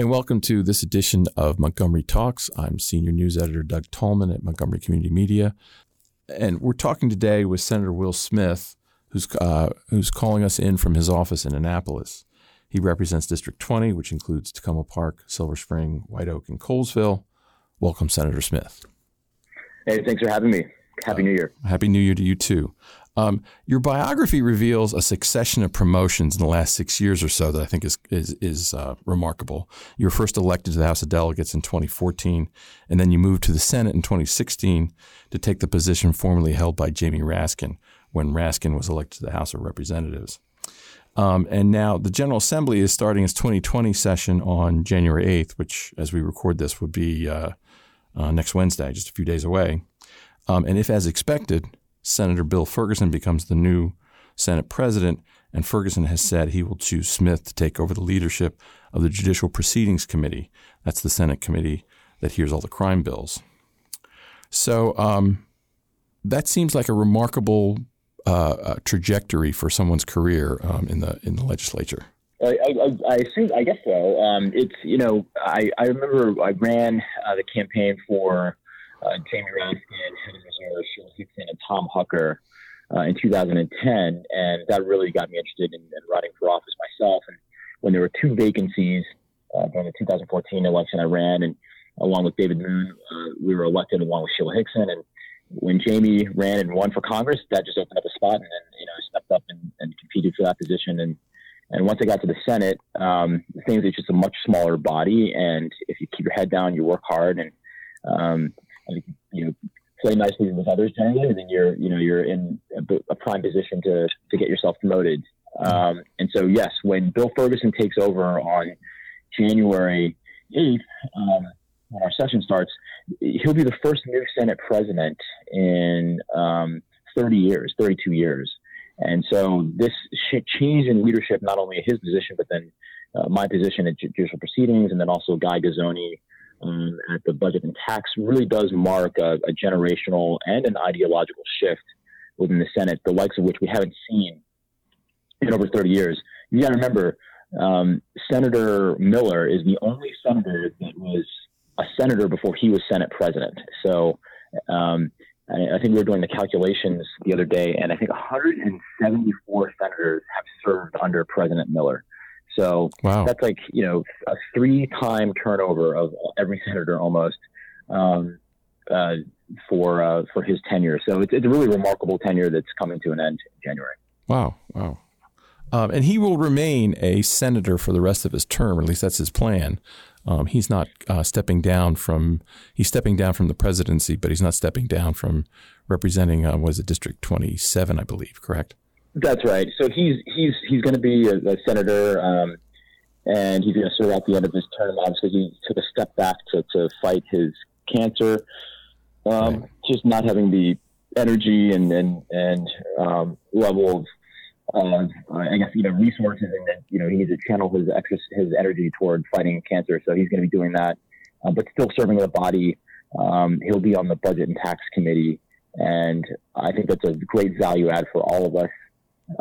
and welcome to this edition of Montgomery Talks. I'm Senior News Editor Doug Tallman at Montgomery Community Media. And we're talking today with Senator Will Smith, who's, uh, who's calling us in from his office in Annapolis. He represents District 20, which includes Takoma Park, Silver Spring, White Oak, and Colesville. Welcome, Senator Smith. Hey, thanks for having me. Happy uh, New Year. Happy New Year to you too. Um, your biography reveals a succession of promotions in the last six years or so that I think is is, is uh, remarkable. You were first elected to the House of Delegates in 2014, and then you moved to the Senate in 2016 to take the position formerly held by Jamie Raskin when Raskin was elected to the House of Representatives. Um, and now the General Assembly is starting its 2020 session on January 8th, which, as we record this, would be uh, uh, next Wednesday, just a few days away. Um, and if, as expected, Senator Bill Ferguson becomes the new Senate president, and Ferguson has said he will choose Smith to take over the leadership of the Judicial Proceedings Committee. That's the Senate committee that hears all the crime bills. So um, that seems like a remarkable uh, uh, trajectory for someone's career um, in the in the legislature. I, I, I assume, I guess so. Um, it's you know, I, I remember I ran uh, the campaign for uh, Jamie Raskin, Heather Mizeur, Sheila Hixson, and Tom Hucker uh, in 2010, and that really got me interested in, in, running for office myself. And when there were two vacancies uh, during the 2014 election, I ran, and along with David Moon, uh, we were elected along with Sheila Hixson. And when Jamie ran and won for Congress, that just opened up a spot, and then you know I stepped up and, and competed for that position. And and once I got to the Senate, um, the thing is, it's just a much smaller body, and if you keep your head down, you work hard, and um, you know play nicely with others generally, and then you're you know you're in a, a prime position to to get yourself promoted. Um, and so yes, when Bill Ferguson takes over on January eighth, um, when our session starts, he'll be the first new Senate president in um, 30 years, 32 years. And so this change in leadership, not only his position, but then uh, my position at judicial proceedings, and then also Guy Guzzone um, at the budget and tax really does mark a, a, generational and an ideological shift within the Senate, the likes of which we haven't seen in over 30 years. You got to remember, um, Senator Miller is the only senator that was a senator before he was Senate president. So um, I, I, think we were doing the calculations the other day, and I think 174 senators have served under President Miller. So wow. that's like you know a three-time turnover of every senator almost um, uh, for uh, for his tenure. So it's, it's a really remarkable tenure that's coming to an end in January. Wow! Wow! Um, and he will remain a senator for the rest of his term, or at least that's his plan. Um, he's not uh, stepping down from he's stepping down from the presidency, but he's not stepping down from representing uh, was it District 27, I believe, correct? That's right. So he's he's he's going to be a, a senator, um, and he's going to serve out the end of his term. Obviously, he took a step back to, to fight his cancer. Um, right. Just not having the energy and and and um, level of uh, I guess you know resources, and that you know he needs to channel his excess, his energy toward fighting cancer. So he's going to be doing that, uh, but still serving the body. Um, he'll be on the budget and tax committee, and I think that's a great value add for all of us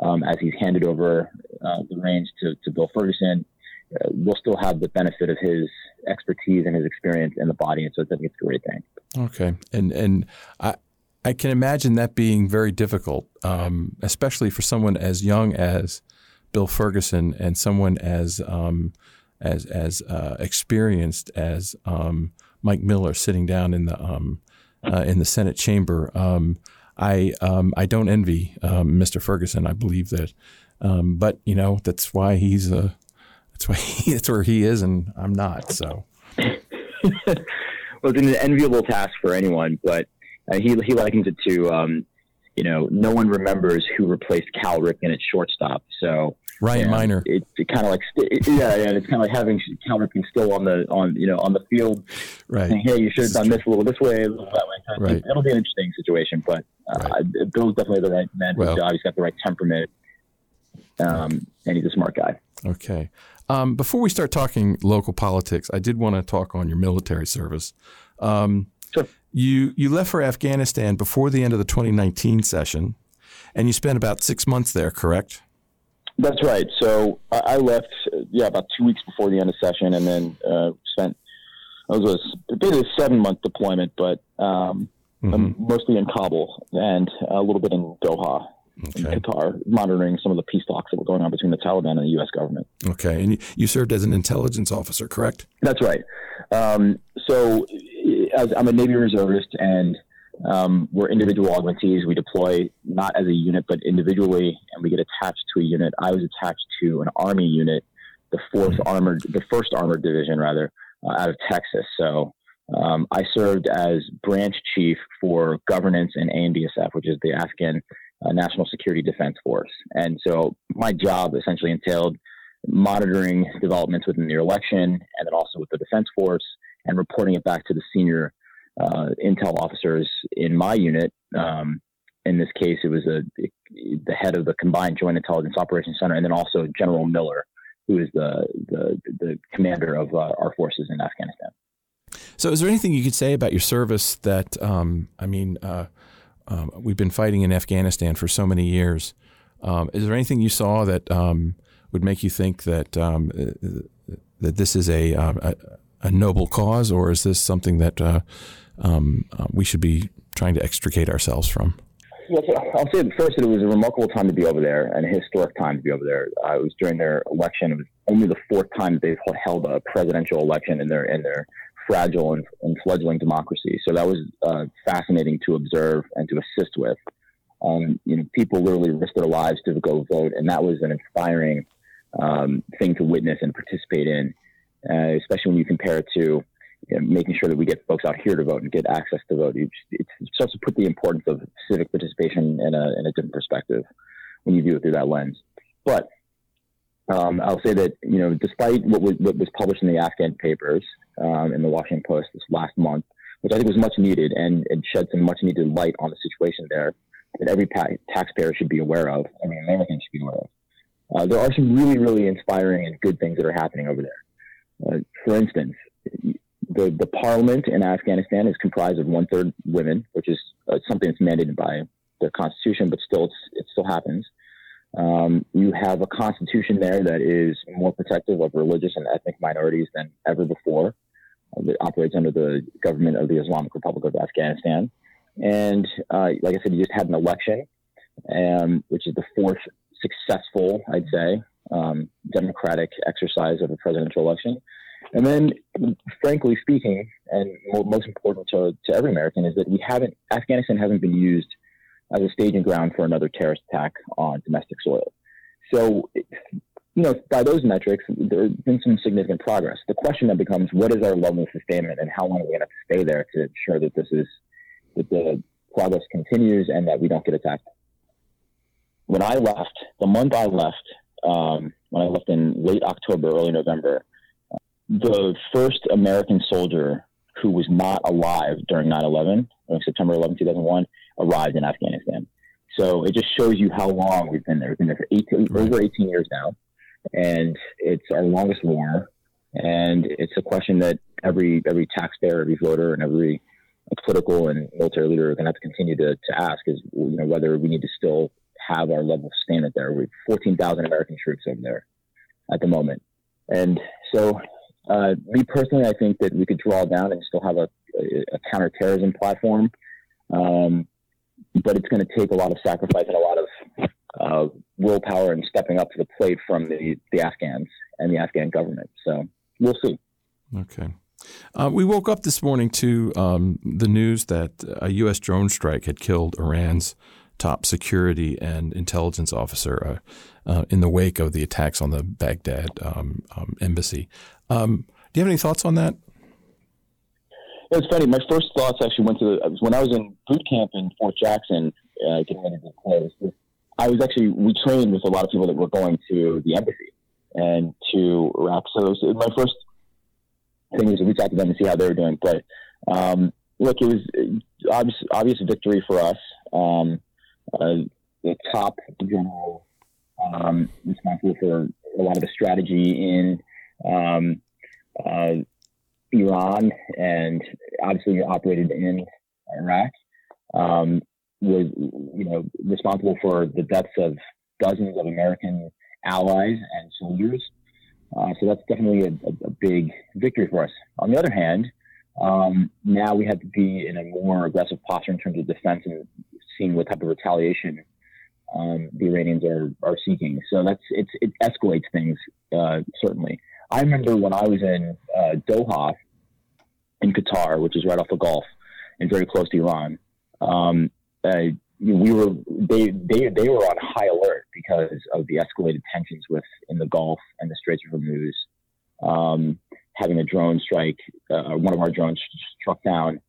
um, as he's handed over uh, the reins to, to Bill Ferguson. Uh, we'll still have the benefit of his expertise and his experience in the body, and so I think it's a great thing. Okay, and and I I can imagine that being very difficult, um, especially for someone as young as Bill Ferguson and someone as um, as as uh, experienced as um, Mike Miller sitting down in the um, uh, in the Senate chamber. Um, I um, I don't envy Mr. Ferguson. I believe that, but you know that's why he's a that's why he, that's where he is, and I'm not. So. well, it's an enviable task for anyone, but uh, he he likens it to um, you know no one remembers who replaced Cal Ripken at shortstop. So Ryan Miner. It, it kind of like yeah, yeah. It's kind of like having Cal still on the on you know on the field, right? Saying, hey, you should have done this a little this way, a little that way. Right. It'll be an interesting situation, but uh, right. Bill's definitely the right man for well, the job. He's got the right temperament, um, and he's a smart guy. Okay. Um, before we start talking local politics, I did want to talk on your military service. Um, sure. You you left for Afghanistan before the end of the 2019 session, and you spent about six months there. Correct? That's right. So I left yeah, about two weeks before the end of session, and then uh, spent. It was a, bit of a seven month deployment, but um, mm-hmm. mostly in Kabul and a little bit in Doha. Okay. in Qatar, monitoring some of the peace talks that were going on between the Taliban and the U.S. government. Okay, and you served as an intelligence officer, correct? That's right. Um, so, as I'm a Navy reservist, and um, we're individual augmentees. We deploy not as a unit, but individually, and we get attached to a unit. I was attached to an Army unit, the fourth mm-hmm. armored, the first armored division, rather, uh, out of Texas. So. Um, I served as branch chief for governance and ANDSF, which is the Afghan uh, National Security Defense Force. And so my job essentially entailed monitoring developments within the election and then also with the Defense Force and reporting it back to the senior uh, intel officers in my unit. Um, in this case, it was a, the head of the Combined Joint Intelligence Operations Center, and then also General Miller, who is the the, the commander of uh, our forces in Afghanistan. So, is there anything you could say about your service that, um, I mean, uh, um, we've been fighting in Afghanistan for so many years. Um, is there anything you saw that um, would make you think that um, uh, that this is a, um, a, a noble cause, or is this something that uh, um, uh, we should be trying to extricate ourselves from? Well, I'll say first that it was a remarkable time to be over there and a historic time to be over there. Uh, it was during their election. It was only the fourth time that they've held a presidential election in their in their fragile and, and fledgling democracy. So that was uh, fascinating to observe and to assist with. Um, you know, people literally risked their lives to go vote, and that was an inspiring um, thing to witness and participate in, uh, especially when you compare it to you know, making sure that we get folks out here to vote and get access to vote. It starts to put the importance of civic participation in a, in a different perspective when you view it through that lens. But um, I'll say that you know, despite what was, what was published in the Afghan papers um, in the Washington Post this last month, which I think was much needed and, and shed some much needed light on the situation there that every pa- taxpayer should be aware of, every American should be aware of. Uh, there are some really, really inspiring and good things that are happening over there. Uh, for instance, the, the parliament in Afghanistan is comprised of one third women, which is uh, something that's mandated by the constitution, but still, it still happens. Um, you have a constitution there that is more protective of religious and ethnic minorities than ever before. Uh, it operates under the government of the Islamic Republic of Afghanistan. And uh, like I said, you just had an election, um, which is the fourth successful, I'd say, um, democratic exercise of a presidential election. And then, frankly speaking, and most important to, to every American, is that we haven't, Afghanistan hasn't been used as a staging ground for another terrorist attack on domestic soil. So, you know, by those metrics, there's been some significant progress. The question then becomes, what is our level of sustainment, and how long are we going to stay there to ensure that this is that the progress continues and that we don't get attacked? When I left, the month I left, um, when I left in late October, early November, the first American soldier who was not alive during 9 11, September 11, 2001, arrived in Afghanistan. So it just shows you how long we've been there. We've been there for 18, right. over 18 years now, and it's our longest war. And it's a question that every every taxpayer, every voter, and every political and military leader are going to have to continue to, to ask is you know whether we need to still have our level of standard there. We've 14,000 American troops over there at the moment, and so uh, me personally, I think that we could draw down and still have a, a, a counterterrorism platform. Um, but it's going to take a lot of sacrifice and a lot of uh, willpower and stepping up to the plate from the, the Afghans and the Afghan government. So we'll see. Okay. Uh, we woke up this morning to um, the news that a U.S. drone strike had killed Iran's top security and intelligence officer uh, uh, in the wake of the attacks on the Baghdad um, um, embassy. Um, do you have any thoughts on that? It's funny. My first thoughts actually went to the, when I was in boot camp in Fort Jackson, uh, getting ready to play. I was actually we trained with a lot of people that were going to the embassy and to Iraq. So my first thing was to reach out to them and see how they were doing. But um, look, it was obvious, obvious victory for us. Um, uh, the top general um, responsible for a lot of the strategy in um, uh, Iran and obviously operated in Iraq, um, was you know responsible for the deaths of dozens of American allies and soldiers. Uh, so that's definitely a, a, a, big victory for us. On the other hand, um, now we have to be in a more aggressive posture in terms of defense and seeing what type of retaliation um, the Iranians are, are seeking. So that's it's, it escalates things uh, certainly. I remember when I was in uh, Doha in Qatar, which is right off the Gulf and very close to Iran. Um, uh, we were they, they they were on high alert because of the escalated tensions with in the Gulf and the Straits of Hormuz. Um, having a drone strike, uh, one of our drones struck down.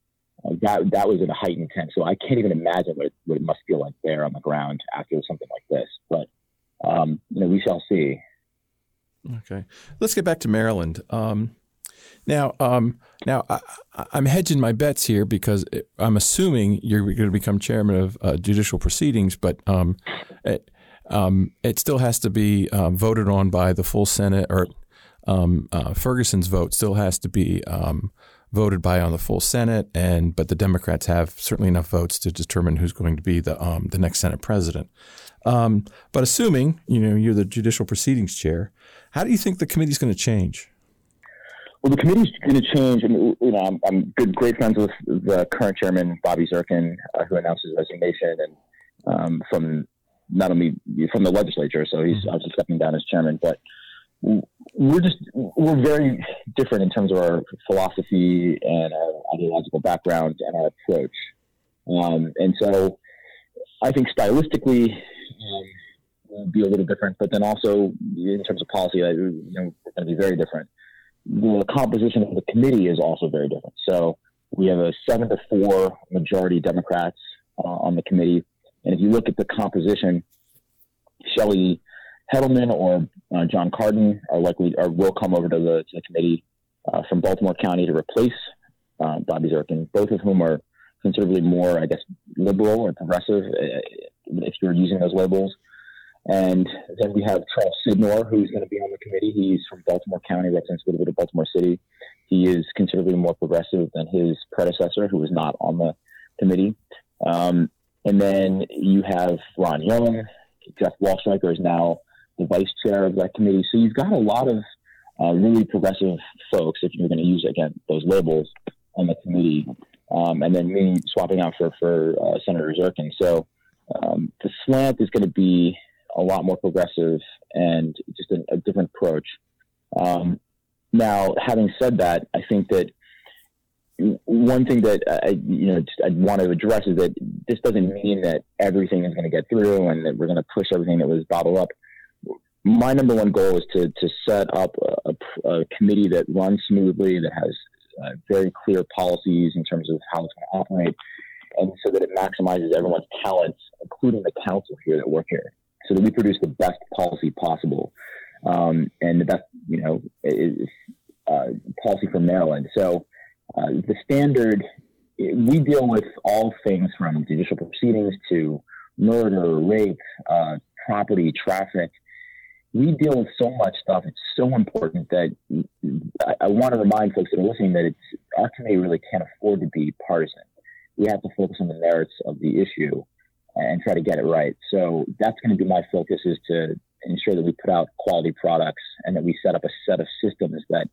Uh, that that was at a heightened tension. So I can't even imagine what it, what it must feel like there on the ground after something like this. But um, you know, we shall see. Okay, let's get back to Maryland. Um, now, um, now I, am hedging my bets here because I'm assuming you're going to become chairman of uh, judicial proceedings, but um, it, um, it, still has to be um, voted on by the full Senate, or um, uh, Ferguson's vote still has to be um, voted by on the full Senate, and but the Democrats have certainly enough votes to determine who's going to be the the next Senate president. but assuming you know you're the judicial proceedings chair, how do you think the committee is going to change? Well, the committee's going to change. And, you know, I'm, I'm, good, great friends with the current chairman, Bobby Zirkin, uh, who announced his resignation and um, from not only from the legislature, so he's mm-hmm. obviously stepping down as chairman, but we're just we're very different in terms of our philosophy and our ideological background and our approach. Um, and so, I think stylistically. Um, will be a little different, but then also in terms of policy, you know, we're going to be very different the composition of the committee is also very different. So we have a seven to four majority Democrats uh, on the committee, and if you look at the composition, Shelly Hettleman or uh, Jon Cardin are likely or will come over to the, to the committee uh, from Baltimore County to replace uh, Bobby Zirkin, both of whom are considerably more, I guess, liberal or progressive, uh, if you're using those labels. And then we have Charles Sydnor, who's going to be on the committee. He's from Baltimore County, represents a little bit of Baltimore City. He is considerably more progressive than his predecessor, who was not on the committee. Um, and then you have Ron Young. Jeff Waldstreicher is now the vice chair of that committee. So you've got a lot of uh, really progressive folks, if you're going to use, again, those labels on the committee. Um, and then me swapping out for, for uh, Senator Zirkin. So um, the slant is going to be a lot more progressive and just a, a different approach. Um, now, having said that, I think that one thing that I, you know, I want to address is that this doesn't mean that everything is going to get through and that we're going to push everything that was bottled up. My number one goal is to, to set up a, a, a committee that runs smoothly, that has uh, very clear policies in terms of how it's going to operate, and so that it maximizes everyone's talents, including the council here that work here so that we produce the best policy possible um, and the best, you know, is, uh, policy for Maryland. So uh, the standard, we deal with all things from judicial proceedings to murder, rape, uh, property, traffic. We deal with so much stuff. It's so important that I, I want to remind folks that are listening that it's our committee really can't afford to be partisan. We have to focus on the merits of the issue and try to get it right. So that's going to be my focus is to ensure that we put out quality products and that we set up a set of systems that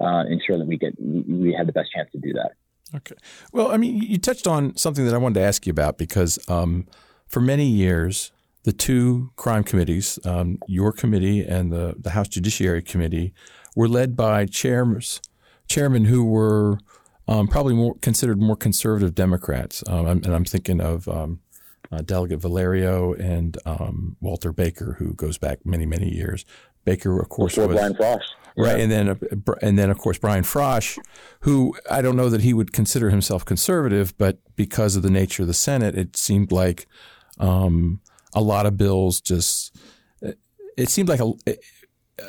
uh, ensure that we get we have the best chance to do that. Okay. Well, I mean, you touched on something that I wanted to ask you about because um, for many years, the two crime committees, um, your committee and the, the House Judiciary Committee, were led by chairmen, chairmen who were um, probably more considered more conservative Democrats. Um, and I'm thinking of um, uh, Delegate Vallario and um, Walter Baker, who goes back many, many years. Baker, of course, Before was Brian Frosh, right, yeah. and then uh, and then of course Brian Frosh, who I don't know that he would consider himself conservative, but because of the nature of the Senate, it seemed like um, a lot of bills just it seemed like a,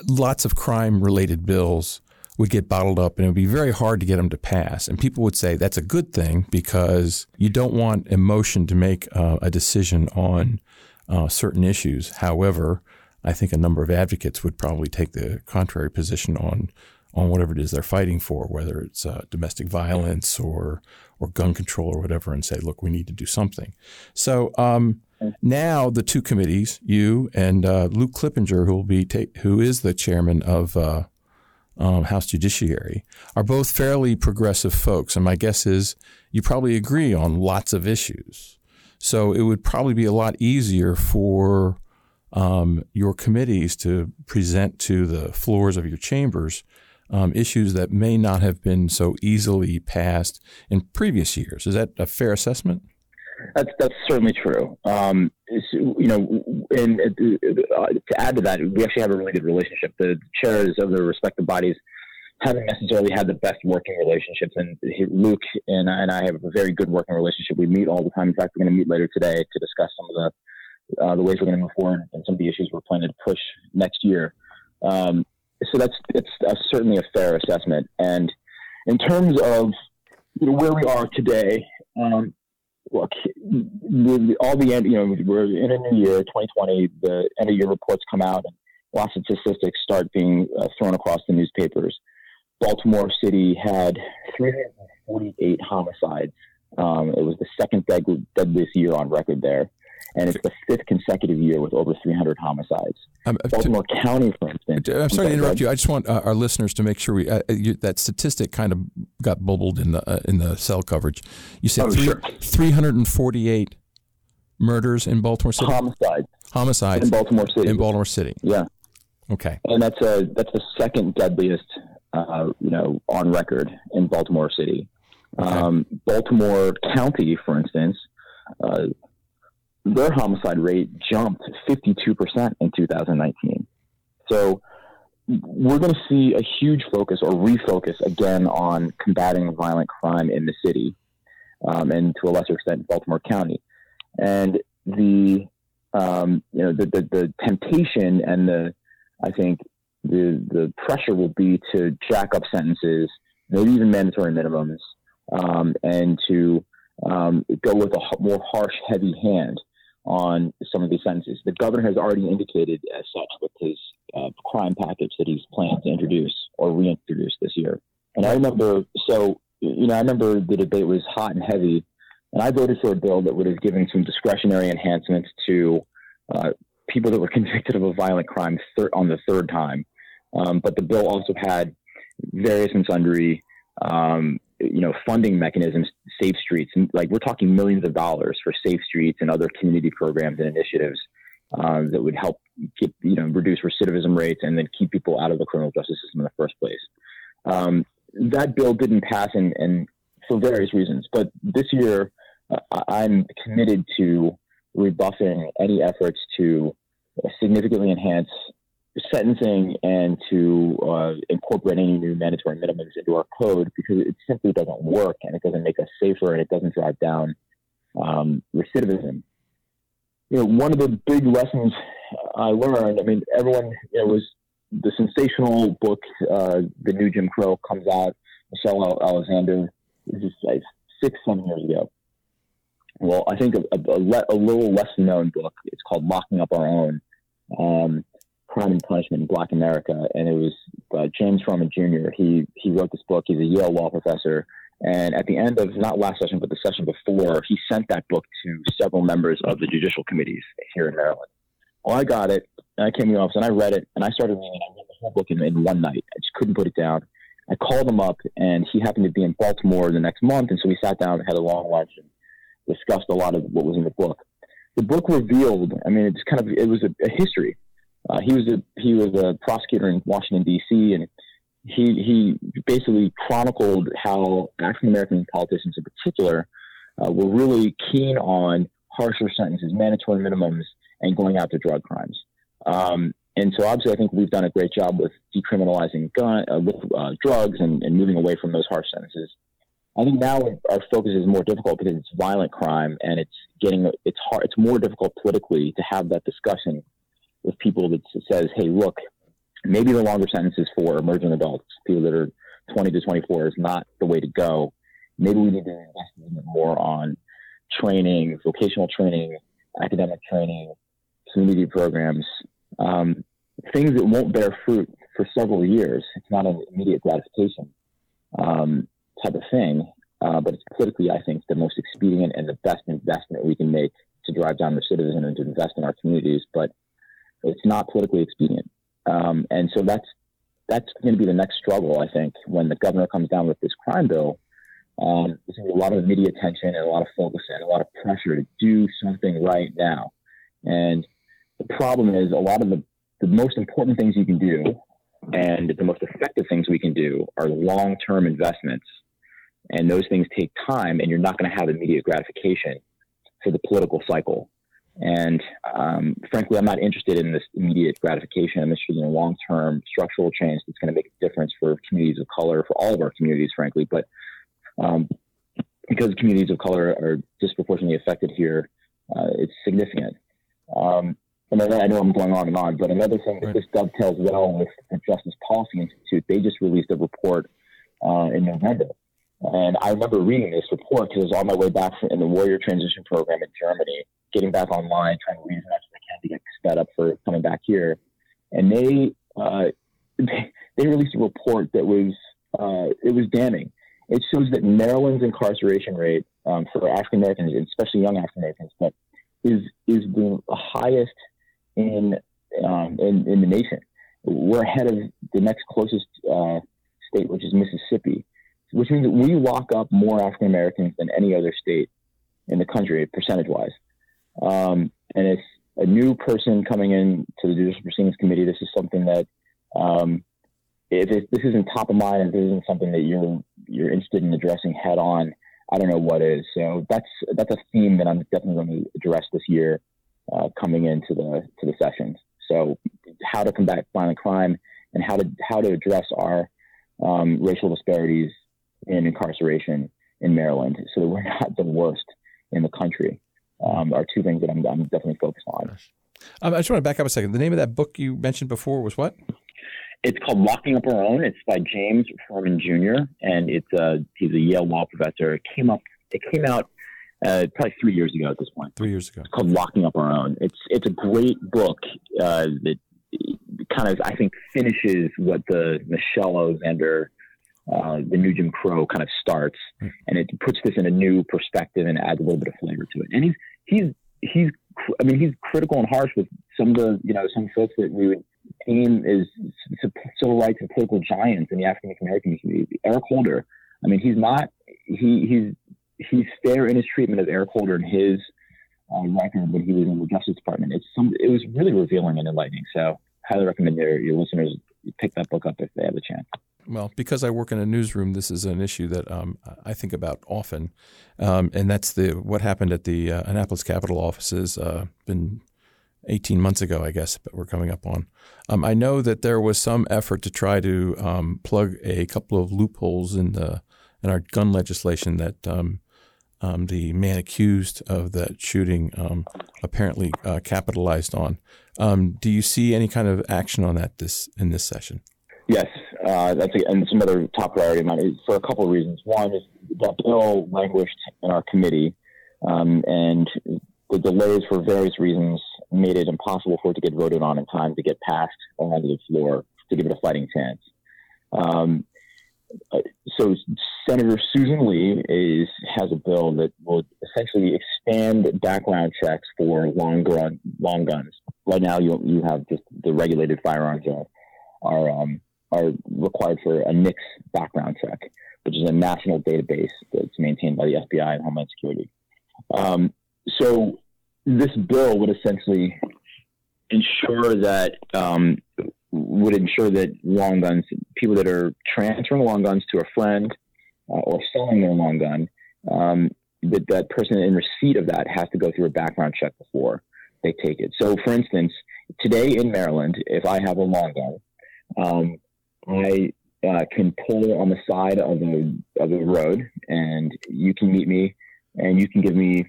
lots of crime related bills would get bottled up and it would be very hard to get them to pass. And people would say that's a good thing because you don't want emotion to make uh, a decision on uh, certain issues. However, I think a number of advocates would probably take the contrary position on on whatever it is they're fighting for, whether it's uh, domestic violence or or gun control or whatever, and say, look, we need to do something. So, um, Now the two committees, you and uh, Luke Clippinger, who will be ta- who is the chairman of uh, um, House Judiciary, are both fairly progressive folks, and my guess is you probably agree on lots of issues. So it would probably be a lot easier for um, your committees to present to the floors of your chambers um, issues that may not have been so easily passed in previous years. Is that a fair assessment? That's that's certainly true. Um, you know, and uh, to add to that, we actually have a really good relationship. The chairs of the respective bodies haven't necessarily had the best working relationships, and Luke and I, and I have a very good working relationship. We meet all the time. In fact, we're going to meet later today to discuss some of the uh, the ways we're going to move forward and some of the issues we're planning to push next year. Um, so that's it's certainly a fair assessment. And in terms of you know, where we are today, um, look, all the end, you know, we're in a new year, 2020. The end of year reports come out, and lots of statistics start being uh, thrown across the newspapers. Baltimore City had 348 homicides. Um, it was the second deadliest year on record there and it's the fifth consecutive year with over 300 homicides. Um, Baltimore to, County, for instance. I'm sorry to interrupt you. I just want uh, our listeners to make sure we uh, you, that statistic kind of got bubbled in the uh, in the cell coverage. You said oh, three, sure. 348 murders in Baltimore City. Homicides. Homicides in Baltimore City. In Baltimore City. Yeah. Okay. And that's a that's the second deadliest, uh, you know, on record in Baltimore City. Okay. Um, Baltimore County, for instance, uh, their homicide rate jumped 52% in 2019. So we're going to see a huge focus or refocus again on combating violent crime in the city um, and to a lesser extent Baltimore County. And the um, you know the, the, the temptation and the I think the the pressure will be to jack up sentences, maybe even mandatory minimums, um, and to um, go with a more harsh, heavy hand on some of these sentences. The governor has already indicated as such with his uh, crime package that he's planning to introduce or reintroduce this year. And I remember, so, you know, I remember the debate was hot and heavy, and I voted for a bill that would have given some discretionary enhancements to uh, people that were convicted of a violent crime thir- on the third time. Um, but the bill also had various and sundry um, you know, funding mechanisms, Safe Streets, like we're talking millions of dollars for Safe Streets and other community programs and initiatives uh, that would help get, you know, reduce recidivism rates and then keep people out of the criminal justice system in the first place. Um, that bill didn't pass, and, and for various reasons. But this year, uh, I'm committed to rebuffing any efforts to significantly enhance sentencing and to uh, incorporate any new mandatory minimums into our code because it simply doesn't work and it doesn't make us safer and it doesn't drive down um, recidivism. You know, one of the big lessons I learned, I mean, everyone, you know, was the sensational book, uh, The New Jim Crow, comes out. Michelle Alexander, this is like six, seven years ago. Well, I think a, a, a, le- a little less known book. It's called Locking Up Our Own. Um, Crime and Punishment in Black America, and it was uh, James Forman Jr. He he wrote this book. He's a Yale law professor, and at the end of not last session but the session before, he sent that book to several members of the judicial committees here in Maryland. Well, I got it, and I came to the office and I read it, and I started reading. It. I read the whole book in, in one night. I just couldn't put it down. I called him up, and he happened to be in Baltimore the next month, and so we sat down and had a long lunch and discussed a lot of what was in the book. The book revealed, I mean, it's kind of it was a, a history uh, he was a he was a prosecutor in Washington D.C. and he he basically chronicled how African American politicians in particular uh, were really keen on harsher sentences, mandatory minimums, and going after drug crimes. Um, and so obviously, I think we've done a great job with decriminalizing gun uh, with uh, drugs and, and moving away from those harsh sentences. I think now our focus is more difficult because it's violent crime and it's getting it's hard. It's more difficult politically to have that discussion with people that says, hey, look, maybe the longer sentences for emerging adults, people that are 20 to 24, is not the way to go. Maybe we need to invest a little bit more on training, vocational training, academic training, community programs, um, things that won't bear fruit for several years. It's not an immediate gratification um, type of thing, uh, but it's politically, I think, the most expedient and the best investment we can make to drive down recidivism and to invest in our communities, but it's not politically expedient. Um, and so that's that's going to be the next struggle, I think, when the governor comes down with this crime bill. Um, there's going to be a lot of media attention and a lot of focus and a lot of pressure to do something right now. And the problem is, a lot of the, the most important things you can do and the most effective things we can do are long term investments. And those things take time, and you're not going to have immediate gratification for the political cycle. And um, frankly, I'm not interested in this immediate gratification. I'm interested in a long term structural change that's going to make a difference for communities of color, for all of our communities, frankly. But um, because communities of color are disproportionately affected here, uh, it's significant. Um, and I know I'm going on and on, but another thing that this dovetails well with the Justice Policy Institute, they just released a report uh, in November. And I remember reading this report because I was on my way back in the Warrior Transition Program in Germany, getting back online, trying to read as much as I can to get sped up for coming back here. And they uh, they, they released a report that was uh, it was damning. It shows that Maryland's incarceration rate um, for African Americans, especially young African Americans, but is is the highest in um, in, in the nation. We're ahead of the next closest uh, state, which is Mississippi, which means that we lock up more African Americans than any other state in the country, percentage wise. Um, and it's a new person coming in to the Judicial Proceedings Committee. This is something that, um, if it, this isn't top of mind, if this isn't something that you're you're interested in addressing head on, I don't know what is. So that's that's a theme that I'm definitely going to address this year uh, coming into the to the sessions. So, how to combat violent crime and how to how to address our um, racial disparities in incarceration in Maryland, so that we're not the worst in the country, um, are two things that I'm, I'm definitely focused on. Um, I just want to back up a second. The name of that book you mentioned before was what? It's called Locking Up Our Own. It's by James Forman Jr. and it's uh, he's a Yale law professor. It came up. It came out uh, probably three years ago at this point. Three years ago. It's called Locking Up Our Own. It's it's a great book uh, that kind of I think finishes what the Michelle Alexander, uh, the new Jim Crow kind of starts, mm. and it puts this in a new perspective and adds a little bit of flavor to it. And he's he's he's I mean he's critical and harsh with some of the you know some folks that we would deem as civil rights and political giants in the African American community. Eric Holder. I mean, he's not he he's he's fair in his treatment of Eric Holder and his uh, record when he was in the Justice Department. It's some it was really revealing and enlightening. So highly recommend your, your listeners pick that book up if they have the chance. Well, because I work in a newsroom, this is an issue that um, I think about often, um, and that's the what happened at the uh, Annapolis Capitol offices. Uh, been 18 months ago, I guess, but we're coming up on. Um, I know that there was some effort to try to um, plug a couple of loopholes in the in our gun legislation that um, um, the man accused of that shooting apparently uh, capitalized on. Do you see any kind of action on that this in this session? Yes, uh, that's a, and some other top priority of mine for a couple of reasons. One is that bill languished in our committee, um, and the delays for various reasons made it impossible for it to get voted on in time to get passed onto the floor to give it a fighting chance. Um, so Senator Susan Lee is has a bill that will essentially expand background checks for long gun long guns. Right now, you you have just the regulated firearms are are um, are required for a NICS background check, which is a national database that's maintained by the FBI and Homeland Security. Um, so this bill would essentially ensure that um, would ensure that long guns, people that are transferring long guns to a friend uh, or selling their long gun, um, that that person in receipt of that has to go through a background check before they take it. So, for instance, today in Maryland, if I have a long gun, um, I uh, can pull on the side of the of the road, and you can meet me, and you can give me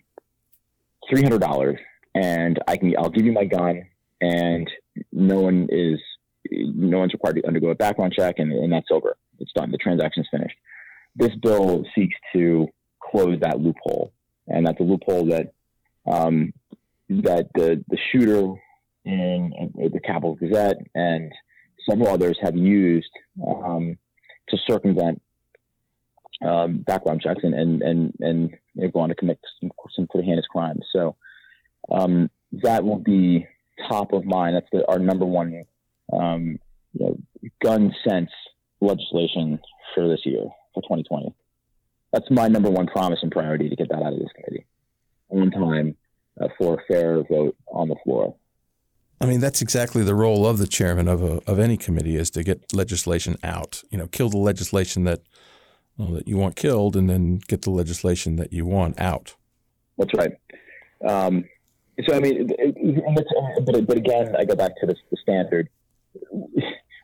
three hundred dollars, and I can I'll give you my gun, and no one is no one's required to undergo a background check, and, and that's over. It's done. The transaction's finished. This bill seeks to close that loophole, and that's a loophole that um, that the the shooter in, in the Capital Gazette and several others have used um, to circumvent um, background checks and and and and go on to commit some, some pretty heinous crimes. So um, that will be top of mind. That's the, our number one um, you know, gun sense legislation for this year, for 2020. That's my number one promise and priority to get that out of this committee on time uh, for a fair vote on the floor. I mean, that's exactly the role of the chairman of a, of any committee is to get legislation out. You know, kill the legislation that well, that you want killed, and then get the legislation that you want out. That's right. Um, so I mean, but but again, I go back to the, the standard.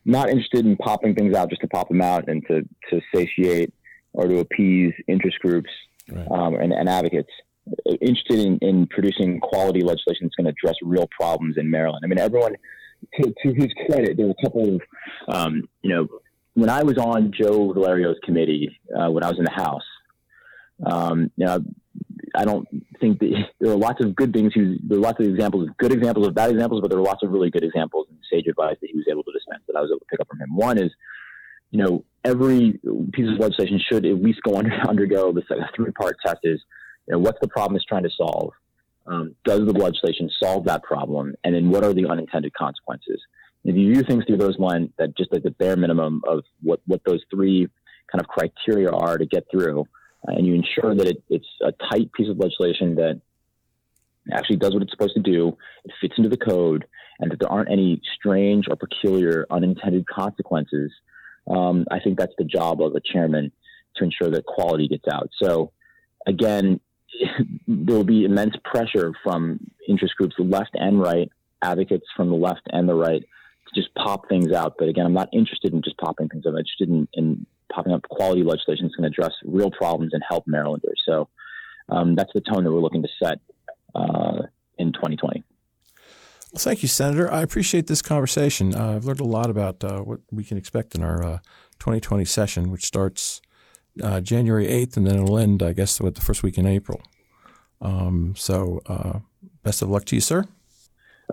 Not interested in popping things out just to pop them out and to to satiate or to appease interest groups right. um, and, and advocates interested in, in producing quality legislation that's going to address real problems in Maryland. I mean, everyone, to, to his credit, there were a couple of, um, you know, when I was on Joe Vallario's committee, uh, when I was in the House, um, you know, I don't think that there are lots of good things. He there are lots of examples, good examples of bad examples, but there are lots of really good examples and sage advice that he was able to dispense that I was able to pick up from him. One is, you know, every piece of legislation should at least go under, undergo like, three part test is you know, what's the problem it's trying to solve? Um, does the legislation solve that problem? And then what are the unintended consequences? If you do things through those lines, that just like the bare minimum of what, what those three kind of criteria are to get through, uh, and you ensure that it, it's a tight piece of legislation that actually does what it's supposed to do, it fits into the code, and that there aren't any strange or peculiar unintended consequences, um, I think that's the job of a chairman to ensure that quality gets out. So, again, there will be immense pressure from interest groups, left and right, advocates from the left and the right, to just pop things out. But again, I'm not interested in just popping things up. I'm interested in, in popping up quality legislation that's going to address real problems and help Marylanders. So um, that's the tone that we're looking to set uh, in 2020. Well, thank you, Senator. I appreciate this conversation. Uh, I've learned a lot about uh, what we can expect in our 2020 uh, session, which starts uh, January 8th, and then it'll end, I guess, with the first week in April. Um, so, uh, best of luck to you, sir.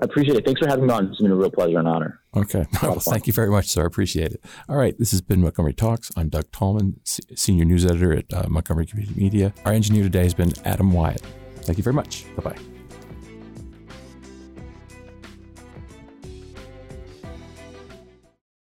I appreciate it. Thanks for having me on. It's been a real pleasure and honor. Okay. Well, thank you very much, sir. I appreciate it. All right. This has been Montgomery Talks. I'm Doug Tallman, Senior News Editor at uh, Montgomery Community Media. Our engineer today has been Adam Wyatt. Thank you very much. Bye bye.